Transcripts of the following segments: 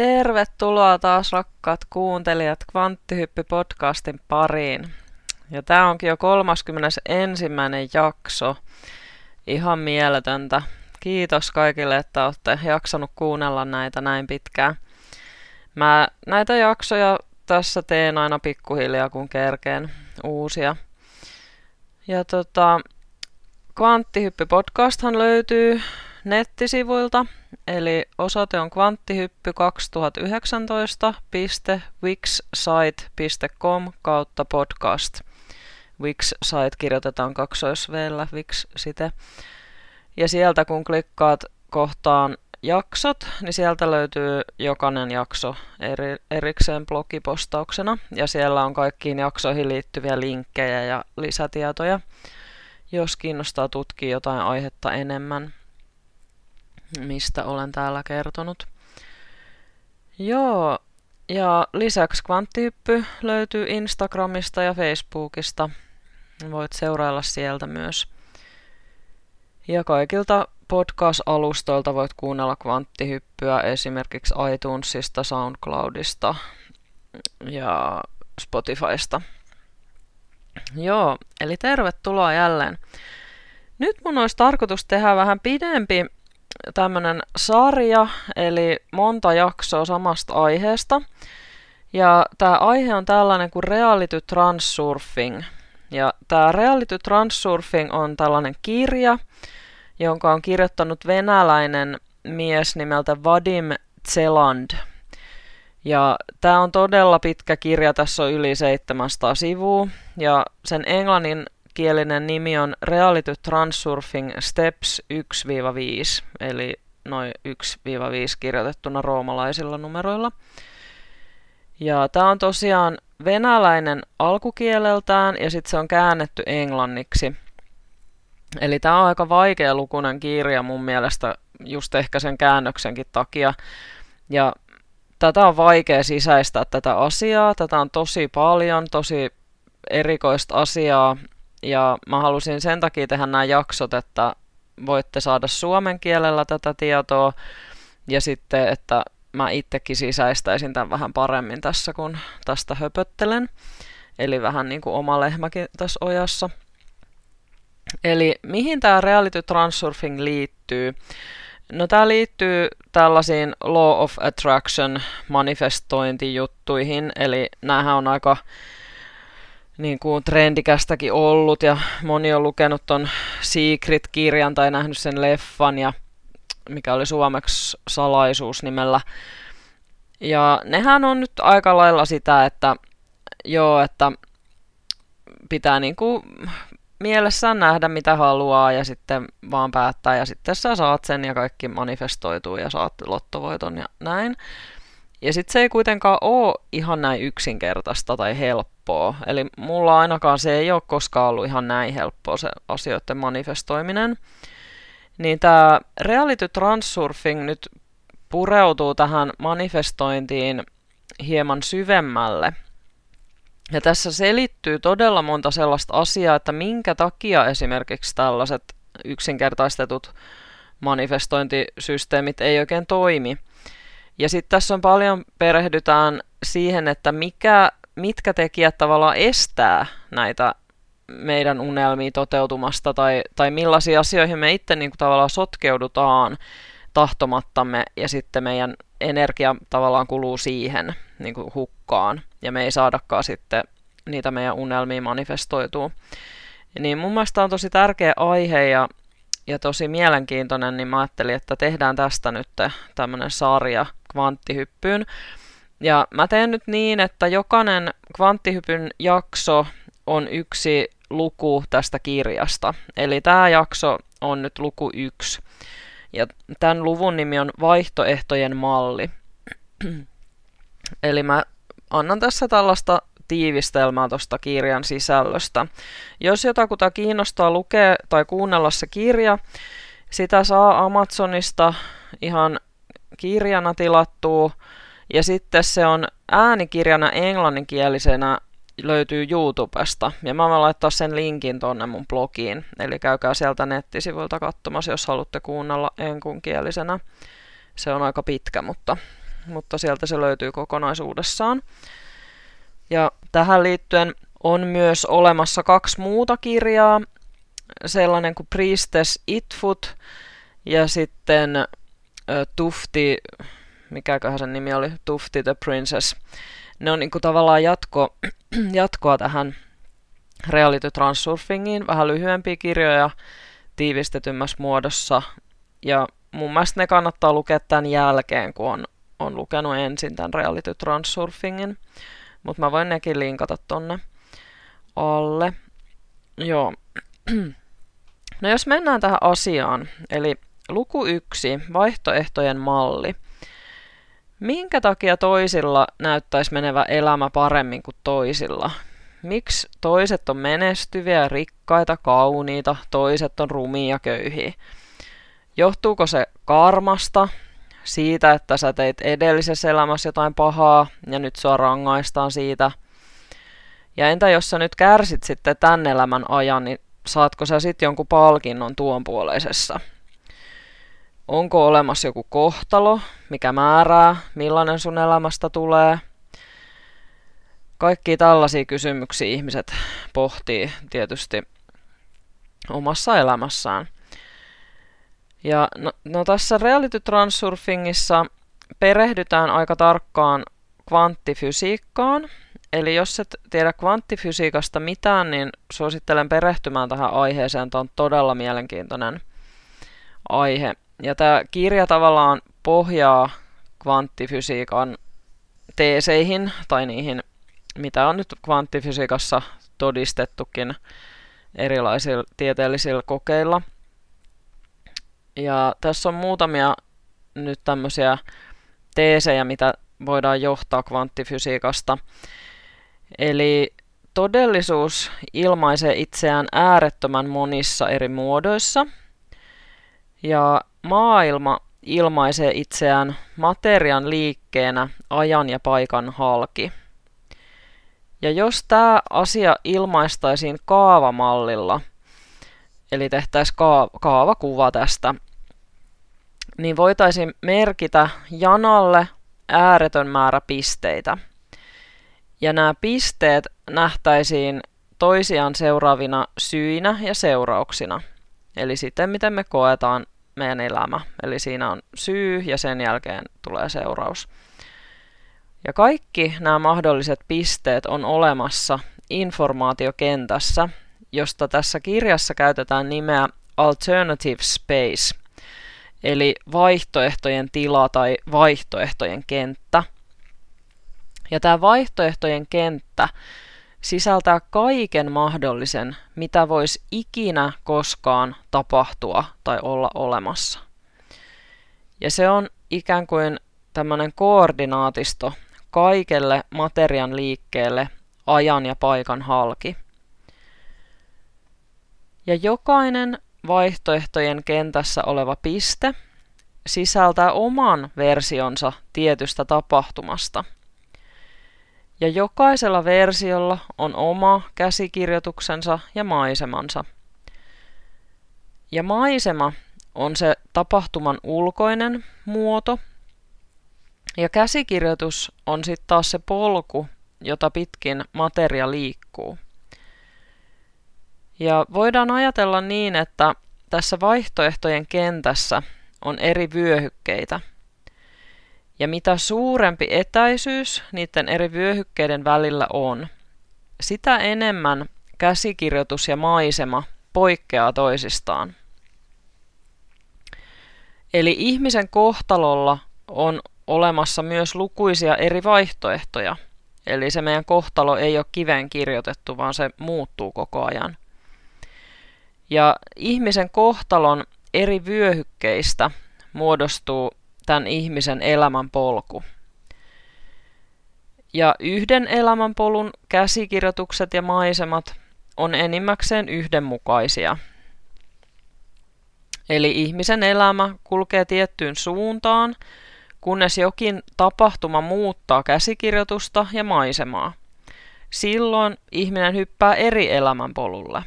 Tervetuloa taas rakkaat kuuntelijat Kvanttihyppy-podcastin pariin. Ja tämä onkin jo 31. jakso. Ihan mieletöntä. Kiitos kaikille, että olette jaksanut kuunnella näitä näin pitkään. Mä näitä jaksoja tässä teen aina pikkuhiljaa, kun kerkeen uusia. Ja tota, Kvanttihyppy-podcasthan löytyy nettisivuilta, eli osoite on kvanttihyppy2019.wixsite.com kautta podcast. Wix-site kirjoitetaan kaksoisveellä, Wix-site. Ja sieltä kun klikkaat kohtaan jaksot, niin sieltä löytyy jokainen jakso eri, erikseen blogipostauksena. Ja siellä on kaikkiin jaksoihin liittyviä linkkejä ja lisätietoja, jos kiinnostaa tutkia jotain aihetta enemmän mistä olen täällä kertonut. Joo, ja lisäksi Kvanttihyppy löytyy Instagramista ja Facebookista. Voit seurailla sieltä myös. Ja kaikilta podcast-alustoilta voit kuunnella Kvanttihyppyä esimerkiksi iTunesista, SoundCloudista ja Spotifysta. Joo, eli tervetuloa jälleen. Nyt mun olisi tarkoitus tehdä vähän pidempi tämmöinen sarja, eli monta jaksoa samasta aiheesta. Ja tämä aihe on tällainen kuin reality transsurfing. Ja tämä reality transsurfing on tällainen kirja, jonka on kirjoittanut venäläinen mies nimeltä Vadim Zeland. Ja tämä on todella pitkä kirja, tässä on yli 700 sivua, ja sen englannin kielinen nimi on Reality Transurfing Steps 1-5, eli noin 1-5 kirjoitettuna roomalaisilla numeroilla. Ja tämä on tosiaan venäläinen alkukieleltään ja sitten se on käännetty englanniksi. Eli tämä on aika vaikea lukunen kirja mun mielestä just ehkä sen käännöksenkin takia. Ja tätä on vaikea sisäistää tätä asiaa. Tätä on tosi paljon, tosi erikoista asiaa ja mä halusin sen takia tehdä nämä jaksot, että voitte saada suomen kielellä tätä tietoa ja sitten, että mä itsekin sisäistäisin tämän vähän paremmin tässä, kun tästä höpöttelen. Eli vähän niin kuin oma lehmäkin tässä ojassa. Eli mihin tämä reality transurfing liittyy? No tämä liittyy tällaisiin law of attraction manifestointijuttuihin, eli näähän on aika niin kuin trendikästäkin ollut ja moni on lukenut ton Secret-kirjan tai nähnyt sen leffan ja mikä oli suomeksi salaisuus nimellä. Ja nehän on nyt aika lailla sitä, että joo, että pitää niin kuin mielessään nähdä mitä haluaa ja sitten vaan päättää ja sitten sä saat sen ja kaikki manifestoituu ja saat lottovoiton ja näin. Ja sitten se ei kuitenkaan ole ihan näin yksinkertaista tai helppoa. Eli mulla ainakaan se ei ole koskaan ollut ihan näin helppoa se asioiden manifestoiminen. Niin tämä reality transurfing nyt pureutuu tähän manifestointiin hieman syvemmälle. Ja tässä selittyy todella monta sellaista asiaa, että minkä takia esimerkiksi tällaiset yksinkertaistetut manifestointisysteemit ei oikein toimi. Ja sitten tässä on paljon perehdytään siihen, että mikä, mitkä tekijät tavallaan estää näitä meidän unelmia toteutumasta tai, tai millaisiin asioihin me itse niin kuin tavallaan sotkeudutaan tahtomattamme ja sitten meidän energia tavallaan kuluu siihen niin kuin hukkaan ja me ei saadakaan sitten niitä meidän unelmia manifestoituu. Niin mun mielestä on tosi tärkeä aihe ja ja tosi mielenkiintoinen, niin mä ajattelin, että tehdään tästä nyt tämmöinen sarja kvanttihyppyyn. Ja mä teen nyt niin, että jokainen kvanttihypyn jakso on yksi luku tästä kirjasta. Eli tämä jakso on nyt luku yksi. Ja tämän luvun nimi on vaihtoehtojen malli. Eli mä annan tässä tällaista tiivistelmää tuosta kirjan sisällöstä. Jos jotakuta kiinnostaa lukea tai kuunnella se kirja, sitä saa Amazonista ihan kirjana tilattua, ja sitten se on äänikirjana englanninkielisenä löytyy YouTubesta. Ja mä voin laittaa sen linkin tonne mun blogiin. Eli käykää sieltä nettisivuilta katsomassa, jos haluatte kuunnella enkunkielisenä. Se on aika pitkä, mutta mutta sieltä se löytyy kokonaisuudessaan. Ja tähän liittyen on myös olemassa kaksi muuta kirjaa, sellainen kuin Priestess Itfoot ja sitten äh, Tufti, mikäköhän sen nimi oli, Tufti the Princess. Ne on niin kuin tavallaan jatko, jatkoa tähän reality transurfingiin, vähän lyhyempiä kirjoja tiivistetymmässä muodossa. Ja mun mielestä ne kannattaa lukea tämän jälkeen, kun on, on lukenut ensin tämän reality transurfingin. Mutta mä voin nekin linkata tonne alle. Joo. No jos mennään tähän asiaan, eli luku yksi, vaihtoehtojen malli. Minkä takia toisilla näyttäisi menevä elämä paremmin kuin toisilla? Miksi toiset on menestyviä, rikkaita, kauniita, toiset on rumia köyhiä? Johtuuko se karmasta, siitä, että sä teit edellisessä elämässä jotain pahaa ja nyt sua rangaistaan siitä? Ja entä jos sä nyt kärsit sitten tämän elämän ajan, niin saatko sä sitten jonkun palkinnon tuon puoleisessa? Onko olemassa joku kohtalo, mikä määrää, millainen sun elämästä tulee? Kaikki tällaisia kysymyksiä ihmiset pohtii tietysti omassa elämässään. Ja no, no tässä reality transurfingissa perehdytään aika tarkkaan kvanttifysiikkaan. Eli jos et tiedä kvanttifysiikasta mitään, niin suosittelen perehtymään tähän aiheeseen. Tämä on todella mielenkiintoinen aihe. Ja tämä kirja tavallaan pohjaa kvanttifysiikan teeseihin tai niihin, mitä on nyt kvanttifysiikassa todistettukin erilaisilla tieteellisillä kokeilla. Ja tässä on muutamia nyt tämmöisiä teesejä, mitä voidaan johtaa kvanttifysiikasta. Eli todellisuus ilmaisee itseään äärettömän monissa eri muodoissa. Ja maailma ilmaisee itseään materian liikkeenä ajan ja paikan halki. Ja jos tämä asia ilmaistaisiin kaavamallilla, eli tehtäisiin kaavakuva tästä, niin voitaisiin merkitä janalle ääretön määrä pisteitä. Ja nämä pisteet nähtäisiin toisiaan seuraavina syinä ja seurauksina. Eli sitten, miten me koetaan meidän elämä. Eli siinä on syy ja sen jälkeen tulee seuraus. Ja kaikki nämä mahdolliset pisteet on olemassa informaatiokentässä, josta tässä kirjassa käytetään nimeä Alternative Space, eli vaihtoehtojen tila tai vaihtoehtojen kenttä. Ja tämä vaihtoehtojen kenttä sisältää kaiken mahdollisen, mitä voisi ikinä koskaan tapahtua tai olla olemassa. Ja se on ikään kuin tämmöinen koordinaatisto kaikelle materian liikkeelle ajan ja paikan halki. Ja jokainen vaihtoehtojen kentässä oleva piste sisältää oman versionsa tietystä tapahtumasta – ja jokaisella versiolla on oma käsikirjoituksensa ja maisemansa. Ja maisema on se tapahtuman ulkoinen muoto, ja käsikirjoitus on sitten taas se polku, jota pitkin materia liikkuu. Ja voidaan ajatella niin, että tässä vaihtoehtojen kentässä on eri vyöhykkeitä – ja mitä suurempi etäisyys niiden eri vyöhykkeiden välillä on, sitä enemmän käsikirjoitus ja maisema poikkeaa toisistaan. Eli ihmisen kohtalolla on olemassa myös lukuisia eri vaihtoehtoja. Eli se meidän kohtalo ei ole kiveen kirjoitettu, vaan se muuttuu koko ajan. Ja ihmisen kohtalon eri vyöhykkeistä muodostuu tämän ihmisen elämän polku. Ja yhden elämänpolun käsikirjoitukset ja maisemat on enimmäkseen yhdenmukaisia. Eli ihmisen elämä kulkee tiettyyn suuntaan, kunnes jokin tapahtuma muuttaa käsikirjoitusta ja maisemaa. Silloin ihminen hyppää eri elämänpolulle.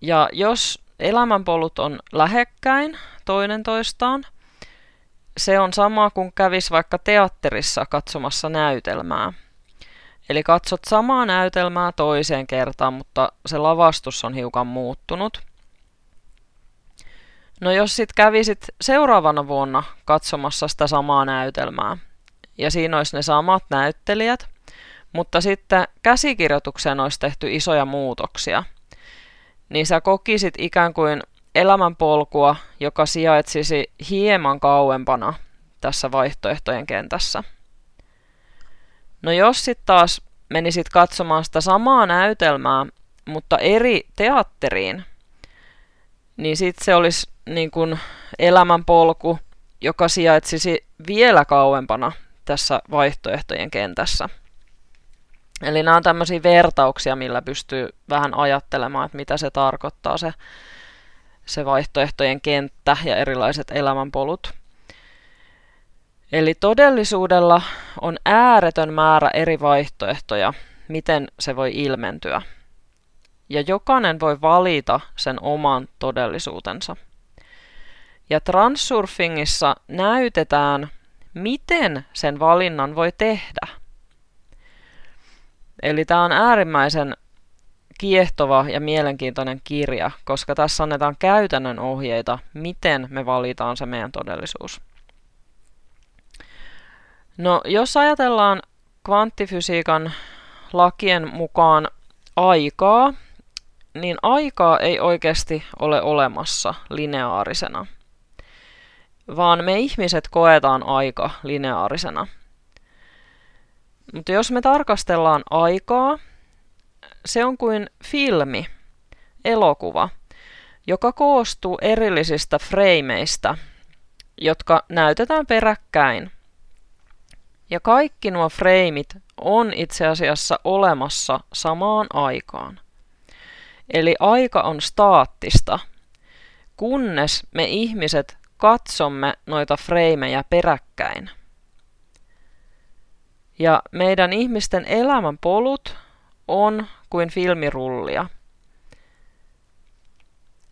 Ja jos elämänpolut on lähekkäin toinen toistaan, se on sama kuin kävis vaikka teatterissa katsomassa näytelmää. Eli katsot samaa näytelmää toiseen kertaan, mutta se lavastus on hiukan muuttunut. No jos sit kävisit seuraavana vuonna katsomassa sitä samaa näytelmää, ja siinä olisi ne samat näyttelijät, mutta sitten käsikirjoitukseen olisi tehty isoja muutoksia, niin sä kokisit ikään kuin elämänpolkua, joka sijaitsisi hieman kauempana tässä vaihtoehtojen kentässä. No jos sitten taas menisit katsomaan sitä samaa näytelmää, mutta eri teatteriin, niin sitten se olisi niin kuin elämänpolku, joka sijaitsisi vielä kauempana tässä vaihtoehtojen kentässä. Eli nämä on tämmöisiä vertauksia, millä pystyy vähän ajattelemaan, että mitä se tarkoittaa se, se vaihtoehtojen kenttä ja erilaiset elämänpolut. Eli todellisuudella on ääretön määrä eri vaihtoehtoja, miten se voi ilmentyä. Ja jokainen voi valita sen oman todellisuutensa. Ja transsurfingissa näytetään, miten sen valinnan voi tehdä. Eli tämä on äärimmäisen kiehtova ja mielenkiintoinen kirja, koska tässä annetaan käytännön ohjeita, miten me valitaan se meidän todellisuus. No, jos ajatellaan kvanttifysiikan lakien mukaan aikaa, niin aikaa ei oikeasti ole olemassa lineaarisena, vaan me ihmiset koetaan aika lineaarisena. Mutta jos me tarkastellaan aikaa, se on kuin filmi, elokuva, joka koostuu erillisistä freimeistä, jotka näytetään peräkkäin. Ja kaikki nuo freimit on itse asiassa olemassa samaan aikaan. Eli aika on staattista, kunnes me ihmiset katsomme noita freimejä peräkkäin. Ja meidän ihmisten elämän polut on kuin filmirullia.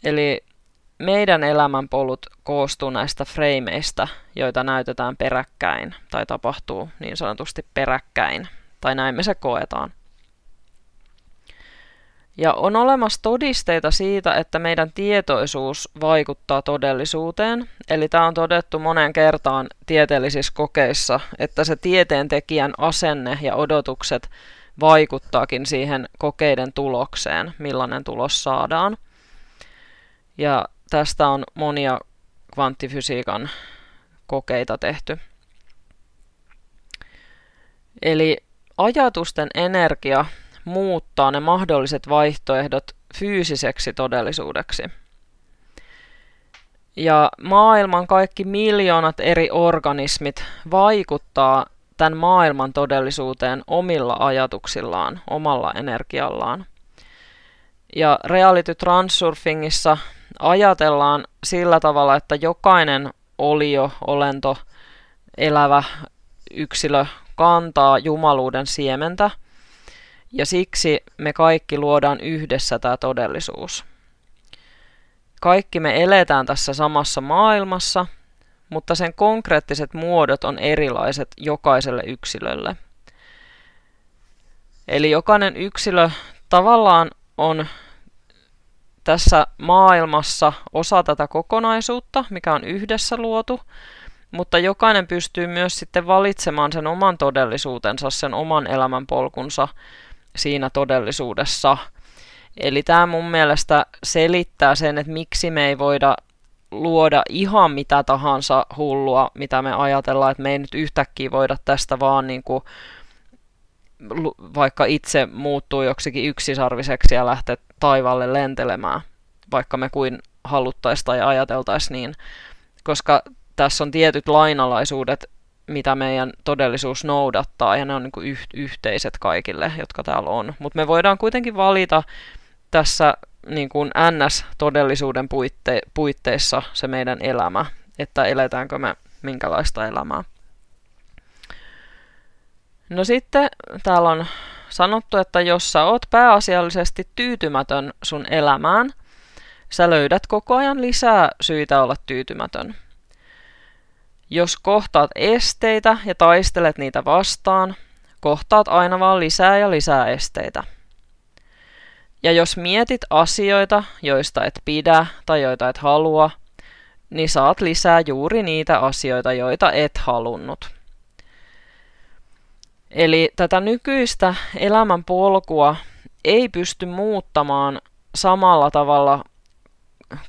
Eli meidän elämänpolut koostuu näistä frameista, joita näytetään peräkkäin tai tapahtuu niin sanotusti peräkkäin, tai näin me se koetaan. Ja on olemassa todisteita siitä, että meidän tietoisuus vaikuttaa todellisuuteen. Eli tämä on todettu monen kertaan tieteellisissä kokeissa, että se tieteentekijän asenne ja odotukset vaikuttaakin siihen kokeiden tulokseen, millainen tulos saadaan. Ja tästä on monia kvanttifysiikan kokeita tehty. Eli ajatusten energia muuttaa ne mahdolliset vaihtoehdot fyysiseksi todellisuudeksi. Ja maailman kaikki miljoonat eri organismit vaikuttaa tämän maailman todellisuuteen omilla ajatuksillaan, omalla energiallaan. Ja reality transurfingissa ajatellaan sillä tavalla, että jokainen olio, olento, elävä yksilö kantaa jumaluuden siementä, ja siksi me kaikki luodaan yhdessä tämä todellisuus. Kaikki me eletään tässä samassa maailmassa, mutta sen konkreettiset muodot on erilaiset jokaiselle yksilölle. Eli jokainen yksilö tavallaan on tässä maailmassa osa tätä kokonaisuutta, mikä on yhdessä luotu, mutta jokainen pystyy myös sitten valitsemaan sen oman todellisuutensa, sen oman elämänpolkunsa siinä todellisuudessa. Eli tämä mun mielestä selittää sen, että miksi me ei voida luoda ihan mitä tahansa hullua, mitä me ajatellaan, että me ei nyt yhtäkkiä voida tästä vaan niin kuin vaikka itse muuttuu joksikin yksisarviseksi ja lähteä taivaalle lentelemään, vaikka me kuin haluttaisiin tai ajateltaisiin niin, koska tässä on tietyt lainalaisuudet, mitä meidän todellisuus noudattaa, ja ne on niin kuin yhteiset kaikille, jotka täällä on. Mutta me voidaan kuitenkin valita tässä niin kuin NS-todellisuuden puitte- puitteissa se meidän elämä, että eletäänkö me minkälaista elämää. No sitten täällä on sanottu, että jos sä oot pääasiallisesti tyytymätön sun elämään, sä löydät koko ajan lisää syitä olla tyytymätön. Jos kohtaat esteitä ja taistelet niitä vastaan, kohtaat aina vaan lisää ja lisää esteitä. Ja jos mietit asioita, joista et pidä tai joita et halua, niin saat lisää juuri niitä asioita, joita et halunnut. Eli tätä nykyistä elämän polkua ei pysty muuttamaan samalla tavalla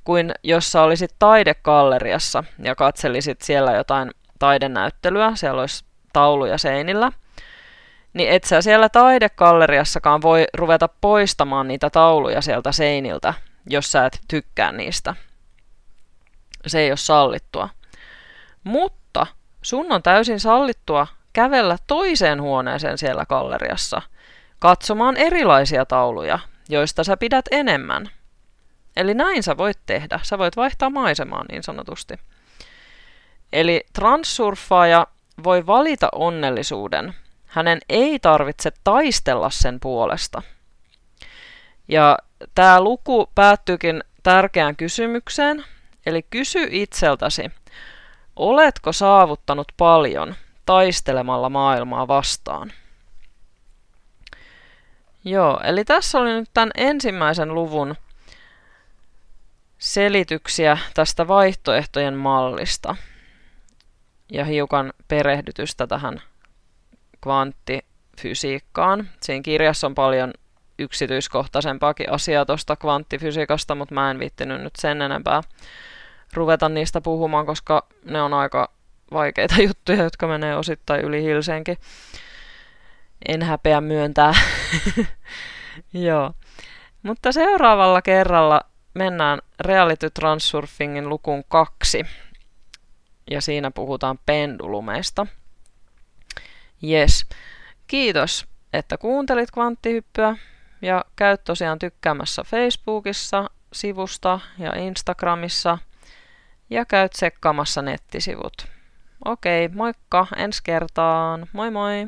kuin jos sä olisit taidekalleriassa ja katselisit siellä jotain taidenäyttelyä, siellä olisi tauluja seinillä, niin et sä siellä taidekalleriassakaan voi ruveta poistamaan niitä tauluja sieltä seiniltä, jos sä et tykkää niistä. Se ei ole sallittua. Mutta sun on täysin sallittua kävellä toiseen huoneeseen siellä galleriassa, katsomaan erilaisia tauluja, joista sä pidät enemmän. Eli näin sä voit tehdä. Sä voit vaihtaa maisemaa niin sanotusti. Eli transsurfaaja voi valita onnellisuuden. Hänen ei tarvitse taistella sen puolesta. Ja tämä luku päättyykin tärkeään kysymykseen, eli kysy itseltäsi, oletko saavuttanut paljon taistelemalla maailmaa vastaan? Joo, eli tässä oli nyt tämän ensimmäisen luvun selityksiä tästä vaihtoehtojen mallista ja hiukan perehdytystä tähän kvanttifysiikkaan. Siinä kirjassa on paljon yksityiskohtaisempaakin asiaa tuosta kvanttifysiikasta, mutta mä en viittinyt nyt sen enempää ruveta niistä puhumaan, koska ne on aika vaikeita juttuja, jotka menee osittain yli hilseenkin. En häpeä myöntää. Joo. Mutta seuraavalla kerralla mennään reality transurfingin lukuun kaksi. Ja siinä puhutaan pendulumeista. Yes. Kiitos, että kuuntelit kvanttihyppyä ja käyt tosiaan tykkäämässä Facebookissa, sivusta ja Instagramissa ja käyt tsekkaamassa nettisivut. Okei, moikka, ensi kertaan. Moi moi!